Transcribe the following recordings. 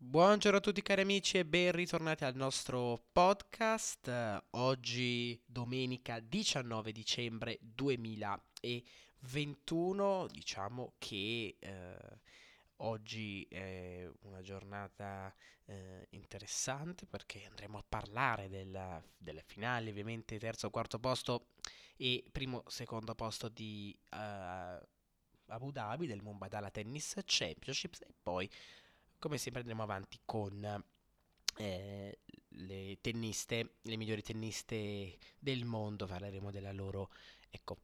Buongiorno a tutti cari amici e ben ritornati al nostro podcast. Oggi domenica 19 dicembre 2021, diciamo che eh, oggi è una giornata eh, interessante perché andremo a parlare della, delle finali, ovviamente terzo, quarto posto e primo, secondo posto di uh, Abu Dhabi del Mumbai Tennis Championship e poi come sempre andremo avanti con eh, le tenniste, le migliori tenniste del mondo, parleremo della loro ecco,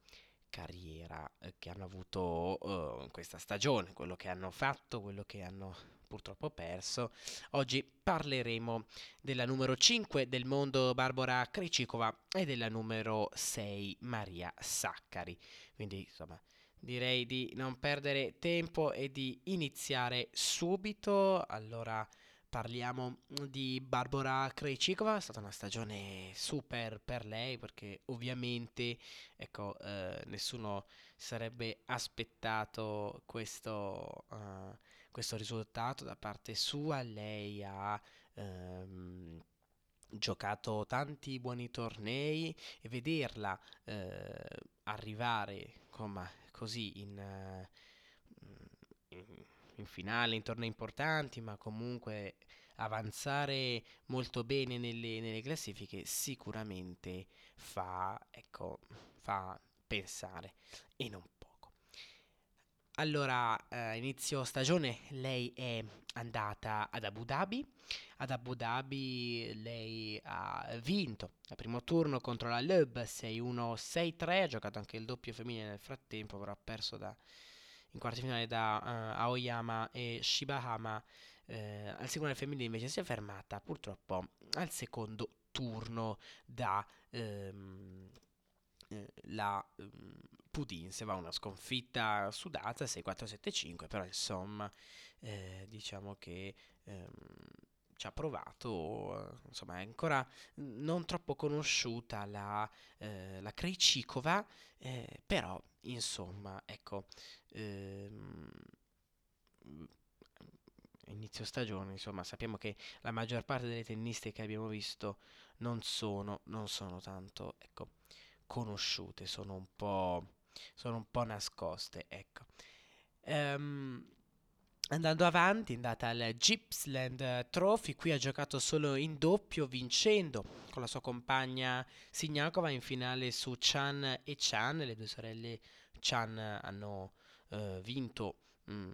carriera eh, che hanno avuto in questa stagione, quello che hanno fatto, quello che hanno purtroppo perso. Oggi parleremo della numero 5 del mondo Barbara Krejcikova e della numero 6 Maria Saccari. Quindi insomma direi di non perdere tempo e di iniziare subito. Allora parliamo di Barbara Krejcikova, è stata una stagione super per lei perché ovviamente ecco, eh, nessuno sarebbe aspettato questo, uh, questo, risultato da parte sua. Lei ha ehm, giocato tanti buoni tornei e vederla eh, arrivare insomma, così in, eh, in, in finale, in tornei importanti, ma comunque avanzare molto bene nelle, nelle classifiche sicuramente fa, ecco, fa pensare e non. Allora, eh, inizio stagione, lei è andata ad Abu Dhabi. Ad Abu Dhabi lei ha vinto al primo turno contro la Lub 6-1-6-3, ha giocato anche il doppio femminile nel frattempo, però ha perso da, in quarti finale da uh, Aoyama e Shibahama. Uh, al singolare femminile invece si è fermata purtroppo al secondo turno da um, la um, Pudinse va una sconfitta sudata 6-4-7-5 però insomma eh, diciamo che ehm, ci ha provato, insomma è ancora non troppo conosciuta la, eh, la Krejcikova, eh, però insomma ecco, ehm, inizio stagione, insomma sappiamo che la maggior parte delle tenniste che abbiamo visto non sono, non sono tanto ecco, conosciute, sono un po', sono un po' nascoste, ecco. Um, Andando avanti, è andata al Gippsland Trophy, qui ha giocato solo in doppio vincendo con la sua compagna Signakova in finale su Chan e Chan, le due sorelle Chan hanno uh, vinto mm,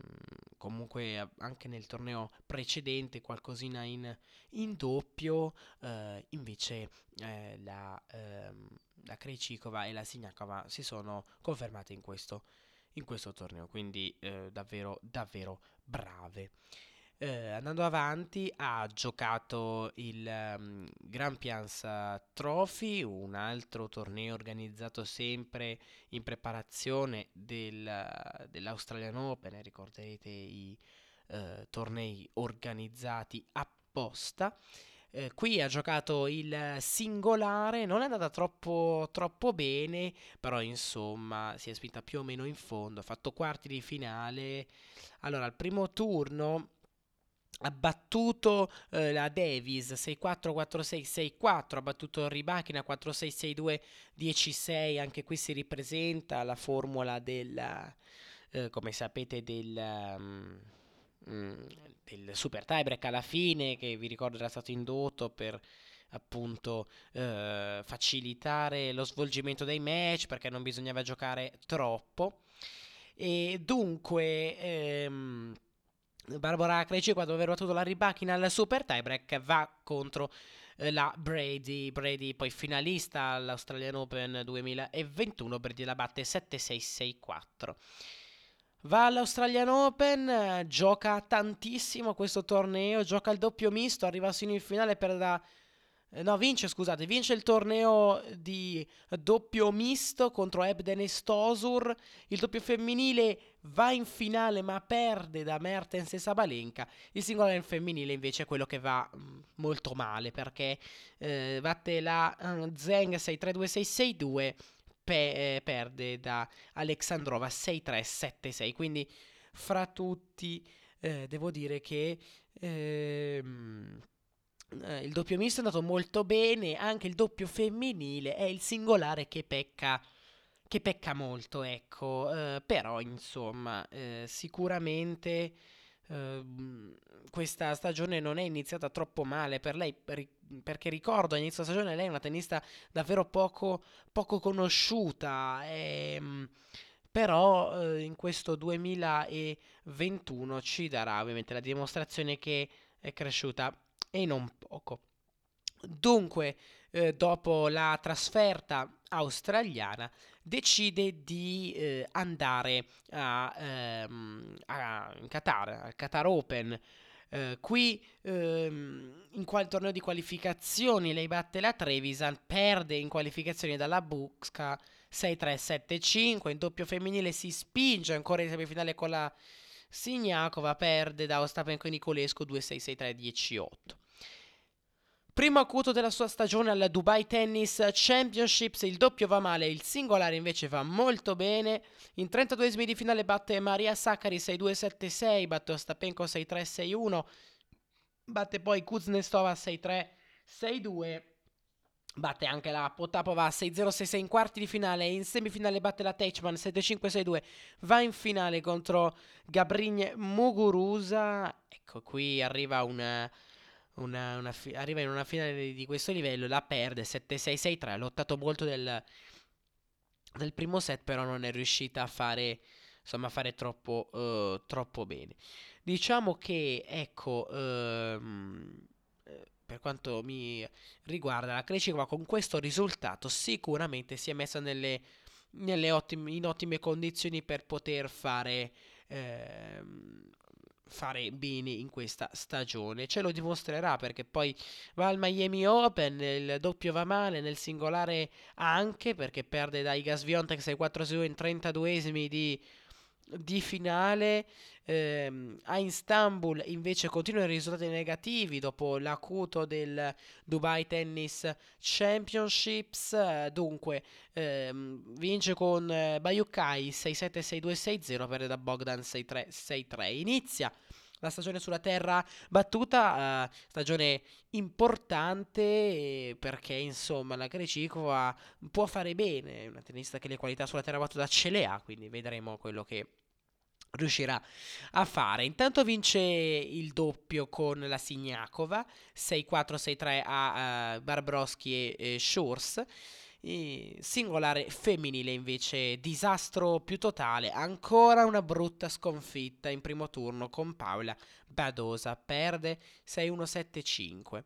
comunque anche nel torneo precedente qualcosina in, in doppio, uh, invece eh, la, uh, la Krejcikova e la Signakova si sono confermate in questo in questo torneo, quindi eh, davvero, davvero brave. Eh, andando avanti, ha giocato il um, Grand Pianza Trophy, un altro torneo organizzato sempre in preparazione del, dell'Australian Open. Ricorderete i uh, tornei organizzati apposta. Eh, qui ha giocato il singolare, non è andata troppo, troppo bene, però insomma si è spinta più o meno in fondo, ha fatto quarti di finale. Allora, al primo turno ha battuto eh, la Davis 6-4-4-6-6-4, ha battuto Ribachina 4-6-6-2-10-6, anche qui si ripresenta la formula del, eh, come sapete, del... Um, del super tiebreak alla fine, che vi ricordo era stato indotto per appunto eh, facilitare lo svolgimento dei match perché non bisognava giocare troppo. E dunque. Ehm, Barbara Krejcikova dopo aver battuto la Ribachina al super tiebreak va contro eh, la Brady. Brady poi finalista all'Australian Open 2021 Brady la batte 7-6-6-4 Va all'Australian Open, gioca tantissimo questo torneo, gioca il doppio misto, arriva sino in finale per da... Eh, no, vince, scusate, vince il torneo di doppio misto contro Ebden e Stosur. Il doppio femminile va in finale ma perde da Mertens e Sabalenka. Il singolo femminile invece è quello che va mm, molto male perché eh, batte la uh, Zeng 6-3-2-6-6-2 pe- eh, perde da Alexandrova 6-3-7-6. Quindi fra tutti eh, devo dire che ehm, eh, il doppio misto è andato molto bene, anche il doppio femminile è il singolare che pecca, che pecca molto, ecco, eh, però insomma eh, sicuramente ehm, questa stagione non è iniziata troppo male per lei, per, perché ricordo all'inizio della stagione lei è una tennista davvero poco, poco conosciuta. Ehm, però eh, in questo 2021 ci darà ovviamente la dimostrazione che è cresciuta e non poco. Dunque, eh, dopo la trasferta australiana, decide di eh, andare a, ehm, a, Qatar, al Qatar Open. Uh, qui um, in quel torneo di qualificazioni lei batte la Trevisan, perde in qualificazioni dalla Buxka 6-3-7-5, in doppio femminile si spinge ancora in semifinale con la Signakova, perde da Ostapenko e Nicolescu 2-6-6-3-18. Primo acuto della sua stagione alla Dubai Tennis Championships, il doppio va male, il singolare invece va molto bene. In 32esimi di finale batte Maria Sakkari 6-2-7-6, batte Ostapenko 6-3-6-1, batte poi Kuznetsova 6-3-6-2. Batte anche la Potapova 6-0-6-6 in quarti di finale. In semifinale batte la Teichmann 7-5-6-2. Va in finale contro Gabrigne Muguruza. Ecco, qui arriva una, una, una fi- arriva in una finale di questo livello. La perde 7-6-6-3. Ha lottato molto del, del primo set, però non è riuscita a fare, insomma, a fare troppo, uh, troppo bene. Diciamo che, ecco. Uh, per quanto mi riguarda, la Krejcikova con questo risultato sicuramente si è messa nelle, nelle ottime, in ottime condizioni per poter fare, eh, fare bene in questa stagione. Ce lo dimostrerà perché poi va al Miami Open, il doppio va male, nel singolare anche perché perde dai Gasviontek 6-4-6 in 32esimi di, di finale. Eh, a Istanbul invece continuano i risultati negativi dopo l'acuto del Dubai Tennis Championships. dunque, ehm, vince con eh, Bayukai 6-7, 6-2, 6-0, perde da Bogdan 6-3, 6-3. Inizia la stagione sulla terra battuta, uh, stagione importante perché insomma la Krejcikova può fare bene, è una tennista che le qualità sulla terra battuta ce le ha, quindi vedremo quello che riuscirà a fare. Intanto vince il doppio con la Signakova 6-4-6-3 a uh, Barbroschi e, e Shores. Singolare femminile invece disastro più totale, ancora una brutta sconfitta in primo turno con Paola Badosa, perde 6-1-7-5.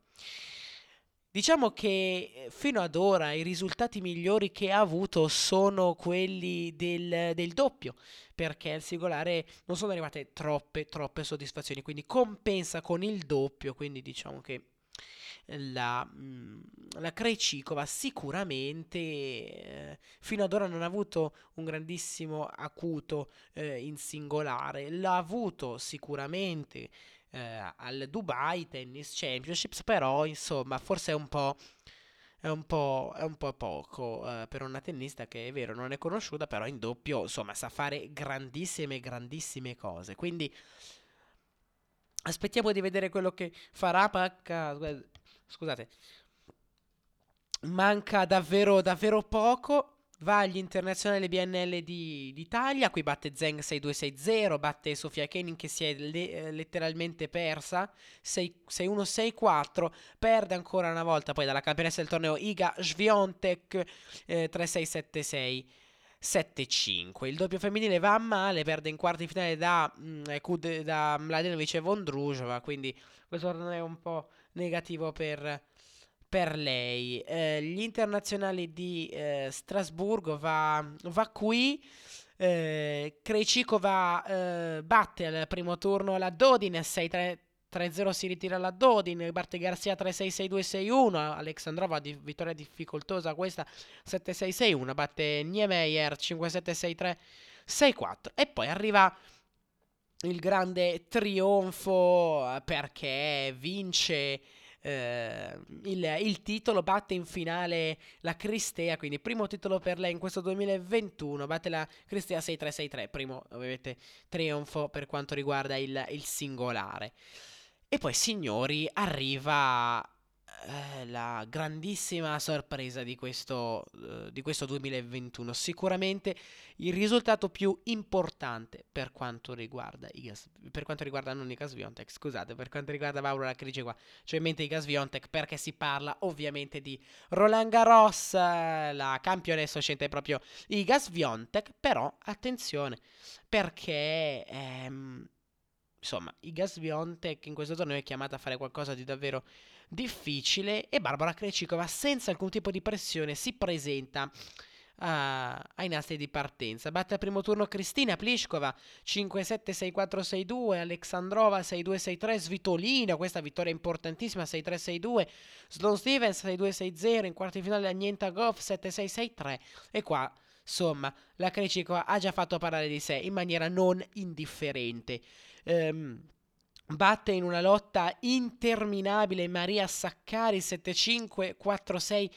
Diciamo che eh, fino ad ora i risultati migliori che ha avuto sono quelli del, del doppio, perché al singolare non sono arrivate troppe, troppe soddisfazioni, quindi compensa con il doppio, quindi diciamo che la, mm, la Krejcikova sicuramente eh, fino ad ora non ha avuto un grandissimo acuto eh, in singolare, l'ha avuto sicuramente eh, al Dubai Tennis Championships, però insomma forse è un po'... È un, po', è un po' poco uh, per una tennista che è vero non è conosciuta, però in doppio insomma sa fare grandissime, grandissime cose. Quindi aspettiamo di vedere quello che farà Pacca. Scusate, manca davvero, davvero poco va agli internazionali BNL di, d'Italia, qui batte Zeng 6-2-6-0, batte Sofia Kenin che si è le, eh, letteralmente persa 6-1-6-4, perde ancora una volta poi dalla campionessa del torneo Iga Sviontek eh, 3-6-7-6. 7-5. Il doppio femminile va a male, perde in quarti finale da, mm, da Mladenovic e Vondrujova, quindi questo torneo è un po' negativo per, per lei. Eh, gli internazionali di eh, Strasburgo va, va qui. Eh, Krejcikova eh, batte al primo turno la Dodin 6-3. 3-0 si ritira la Dodin, batte Garcia 3-6-6-2-6-1, Alexandrova di vittoria difficoltosa questa 7-6-6-1, batte Niemeyer 5-7-6-3-6-4 e poi arriva il grande trionfo perché vince eh, il, il, titolo, batte in finale la Cristea, quindi primo titolo per lei in questo 2021, batte la Cristea 6-3-6-3, primo ovviamente trionfo per quanto riguarda il, il singolare. E poi signori arriva eh, la grandissima sorpresa di questo, eh, di questo 2021. Sicuramente il risultato più importante per quanto riguarda i gas, per quanto riguarda non i gas Viontech, scusate, per quanto riguarda Mauro Lacrice qua, cioè in mente i gas Viontech perché si parla ovviamente di Roland Garros, la campionessa uscente proprio i gas Viontech, però attenzione perché ehm, insomma, i gas Viontech in questo torneo è chiamata a fare qualcosa di davvero difficile e Barbara Krejcikova senza alcun tipo di pressione si presenta Uh, ai nastri di partenza. Batte al primo turno Cristina Pliskova 5-7, 6-4, 6-2, Alexandrova 6-2, 6-3, Svitolina, questa vittoria importantissima 6-3, 6-2, Sloan Stevens 6-2, 6-0, in quarti finale Agnenta Goff 7-6, 6-3 e qua insomma la Krejcikova ha già fatto parlare di sé in maniera non indifferente. Um, Batte in una lotta interminabile Maria Saccari 7-5, 4-6,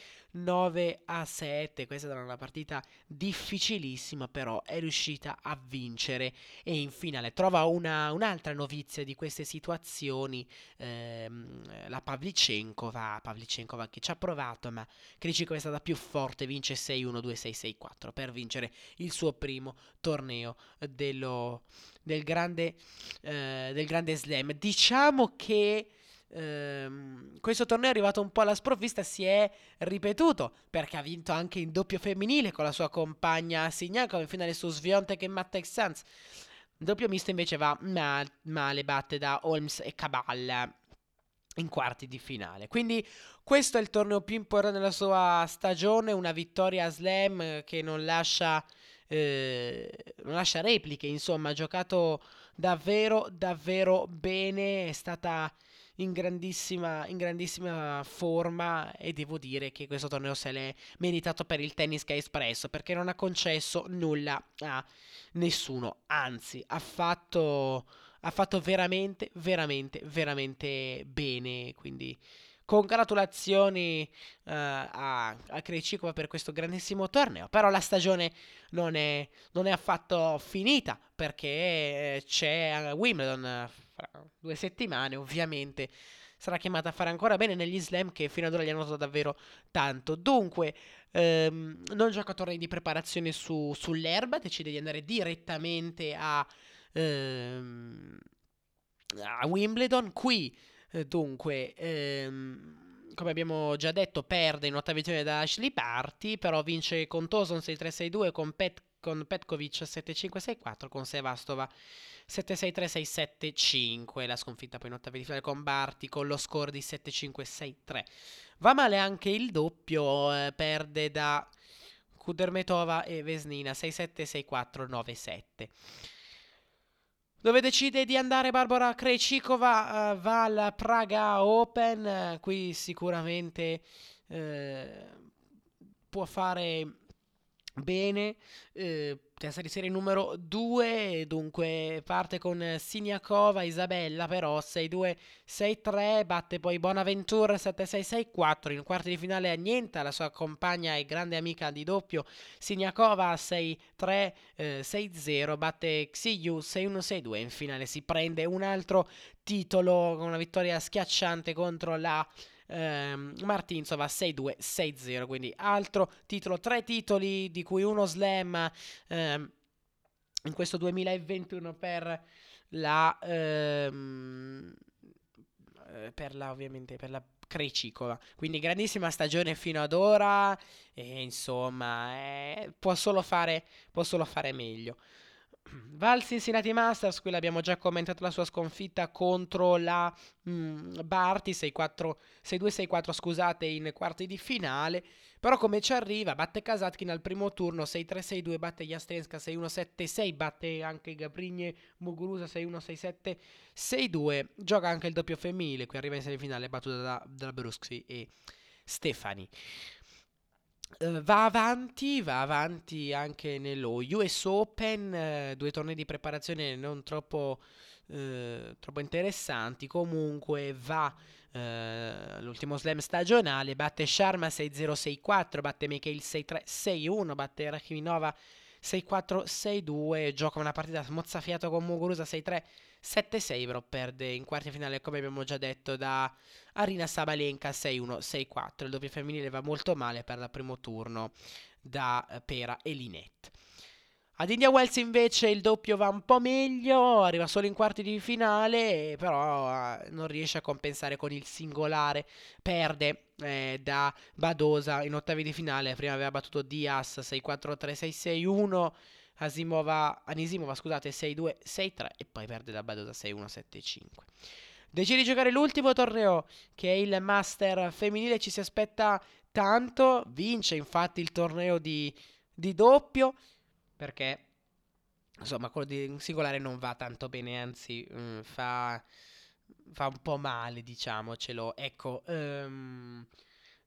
9 a 7. Questa era una partita difficilissima, però è riuscita a vincere e in finale trova una, un'altra novizia di queste situazioni. Ehm, la Pavlicenkova, Pavlicenkova che ci ha provato, ma Krejcikova è stata più forte, vince 6-1, 2-6, 6-4 per vincere il suo primo torneo dello, del, grande, eh, del grande slam. Diciamo che ehm, questo torneo è arrivato un po' alla sprovvista, si è ripetuto perché ha vinto anche in doppio femminile con la sua compagna Signakova in finale su Sviontek e Matek Sanz. Doppio misto invece va mal- male, batte da Holmes e Cabal in quarti di finale. Quindi questo è il torneo più importante della sua stagione, una vittoria a slam che non lascia, eh, non lascia repliche, insomma, ha giocato davvero davvero bene, è stata in grandissima, in grandissima forma e devo dire che questo torneo se l'è meritato per il tennis che ha espresso perché non ha concesso nulla a nessuno, anzi ha fatto, ha fatto veramente, veramente, veramente bene, quindi congratulazioni uh, a, a Krejcikova per questo grandissimo torneo. Però la stagione non è, non è affatto finita perché eh, c'è Wimbledon fra due settimane, ovviamente sarà chiamata a fare ancora bene negli slam che fino ad ora gli hanno dato davvero tanto. Dunque, ehm, non gioca tornei di preparazione su, sull'erba, decide di andare direttamente a, ehm, a Wimbledon. Qui, eh, dunque, ehm, come abbiamo già detto, perde in ottavizione da Ashley Party, però vince con Toson 6-3-6-2, con, Pet, con Petkovic 7-5-6-4, con Sevastova 7-6-3-6-7-5. La sconfitta poi in ottavi di finale con Barti con lo score di 7-5-6-3. Va male anche il doppio, eh, perde da Kudermetova e Vesnina 6-7-6-4-9-7. Dove decide di andare Barbara Krejcikova uh, va al Praga Open, uh, qui sicuramente uh, può fare bene, eh, testa di serie numero 2, dunque parte con Siniakova, Isabella però 6-2-6-3, batte poi Bonaventure 7-6-6-4, in quarti di finale Agnenta, la sua compagna e grande amica di doppio, Siniakova 6-3-6-0, batte Xiyu 6-1-6-2, in finale si prende un altro titolo con una vittoria schiacciante contro la ehm, Martinsova 6-2, 6-0, quindi altro titolo, tre titoli di cui uno slam ehm, in questo 2021 per la, ehm, eh, per la ovviamente per la Krejcikova. Quindi grandissima stagione fino ad ora e insomma eh, può, solo fare, può solo fare meglio. Va al Cincinnati Masters, qui l'abbiamo già commentato la sua sconfitta contro la mm, Barty 6-2-6-4 scusate in quarti di finale. Però come ci arriva, batte Kasatkin al primo turno 6-3-6-2, batte Jastenska 6-1-7-6, batte anche Gabrigne Muguruza 6-1-6-7-6-2, gioca anche il doppio femminile, qui arriva in semifinale battuta da, da Bruschi e Stefani. Uh, va avanti, va avanti anche nello US Open, uh, due tornei di preparazione non troppo eh, troppo interessanti. Comunque va eh, l'ultimo slam stagionale, batte Sharma 6-0-6-4, batte Mikhail 6-3-6-1, batte Rakhminova 6-4-6-2, gioca una partita mozzafiato con Muguruza 6-3. 7-6 però perde in quarti finale come abbiamo già detto da Arina Sabalenka 6-1, 6-4. Il doppio femminile va molto male per il primo turno da Pera e Linette. Ad India Wells invece il doppio va un po' meglio, arriva solo in quarti di finale, però eh, non riesce a compensare con il singolare, perde eh, da Badosa in ottavi di finale, prima aveva battuto Diaz 6-4-3-6-6-1, Asimova, Anisimova scusate 6-2-6-3 e poi perde da Badosa 6-1-7-5. Decide di giocare l'ultimo torneo che è il Master femminile, ci si aspetta tanto, vince infatti il torneo di, di doppio perché insomma quello di singolare non va tanto bene, anzi mh, mm, fa, fa, un po' male, diciamocelo. Ecco, um,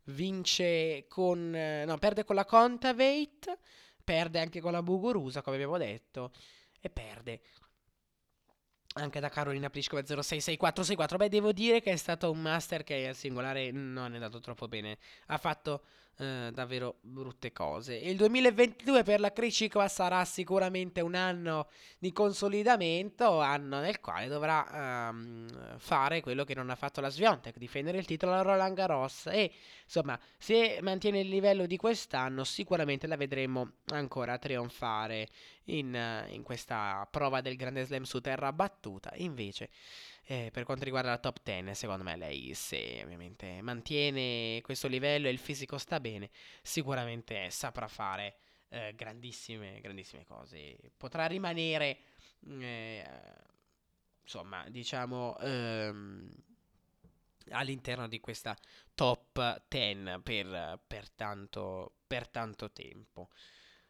vince con... no, perde con la Contavate, perde anche con la Bugurusa, come abbiamo detto, e perde anche da Carolina Pliskova 066464. Beh, devo dire che è stato un master che al singolare non è andato troppo bene. Ha fatto eh, davvero brutte cose. Il 2022 per la Krishikova sarà sicuramente un anno di consolidamento, anno nel quale dovrà ehm, fare quello che non ha fatto la Sviontek, difendere il titolo alla Roland Garros e insomma, se mantiene il livello di quest'anno sicuramente la vedremo ancora trionfare in, in questa prova del Grande Slam su terra battuta. Invece eh, per quanto riguarda la top 10, secondo me lei se ovviamente mantiene questo livello e il fisico sta bene, sicuramente saprà fare eh, grandissime, grandissime cose. Potrà rimanere, eh, insomma, diciamo, ehm, all'interno di questa top 10 per, per, tanto, per tanto tempo.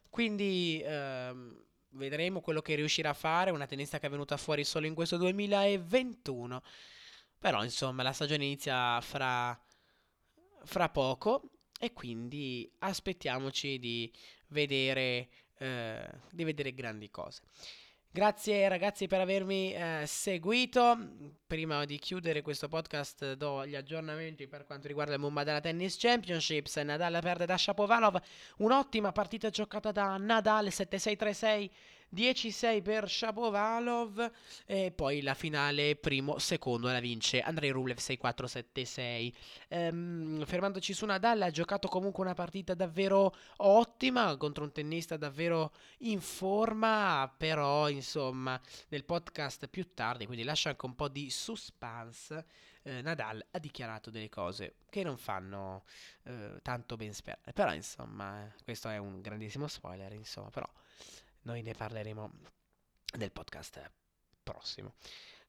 Quindi... Ehm, vedremo quello che riuscirà a fare. Una tennista che è venuta fuori solo in questo 2021. Però, insomma, la stagione inizia fra, fra poco. E quindi aspettiamoci di vedere, eh, di vedere grandi cose. Grazie ragazzi per avermi eh, seguito. Prima di chiudere questo podcast do gli aggiornamenti per quanto riguarda il Mumbadala Tennis Championships. Nadal perde da Shapovalov, un'ottima partita giocata da Nadal 7-6-3-6 10-6 per Shapovalov e poi la finale primo secondo la vince Andrei Rublev 6-4-7-6 ehm, fermandoci su Nadal ha giocato comunque una partita davvero ottima contro un tennista davvero in forma però insomma nel podcast più tardi quindi lascia anche un po' di suspense eh, Nadal ha dichiarato delle cose che non fanno eh, tanto ben sperare però insomma questo è un grandissimo spoiler insomma però noi ne parleremo nel podcast prossimo.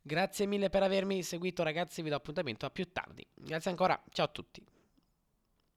Grazie mille per avermi seguito ragazzi, vi do appuntamento a più tardi. Grazie ancora, ciao a tutti.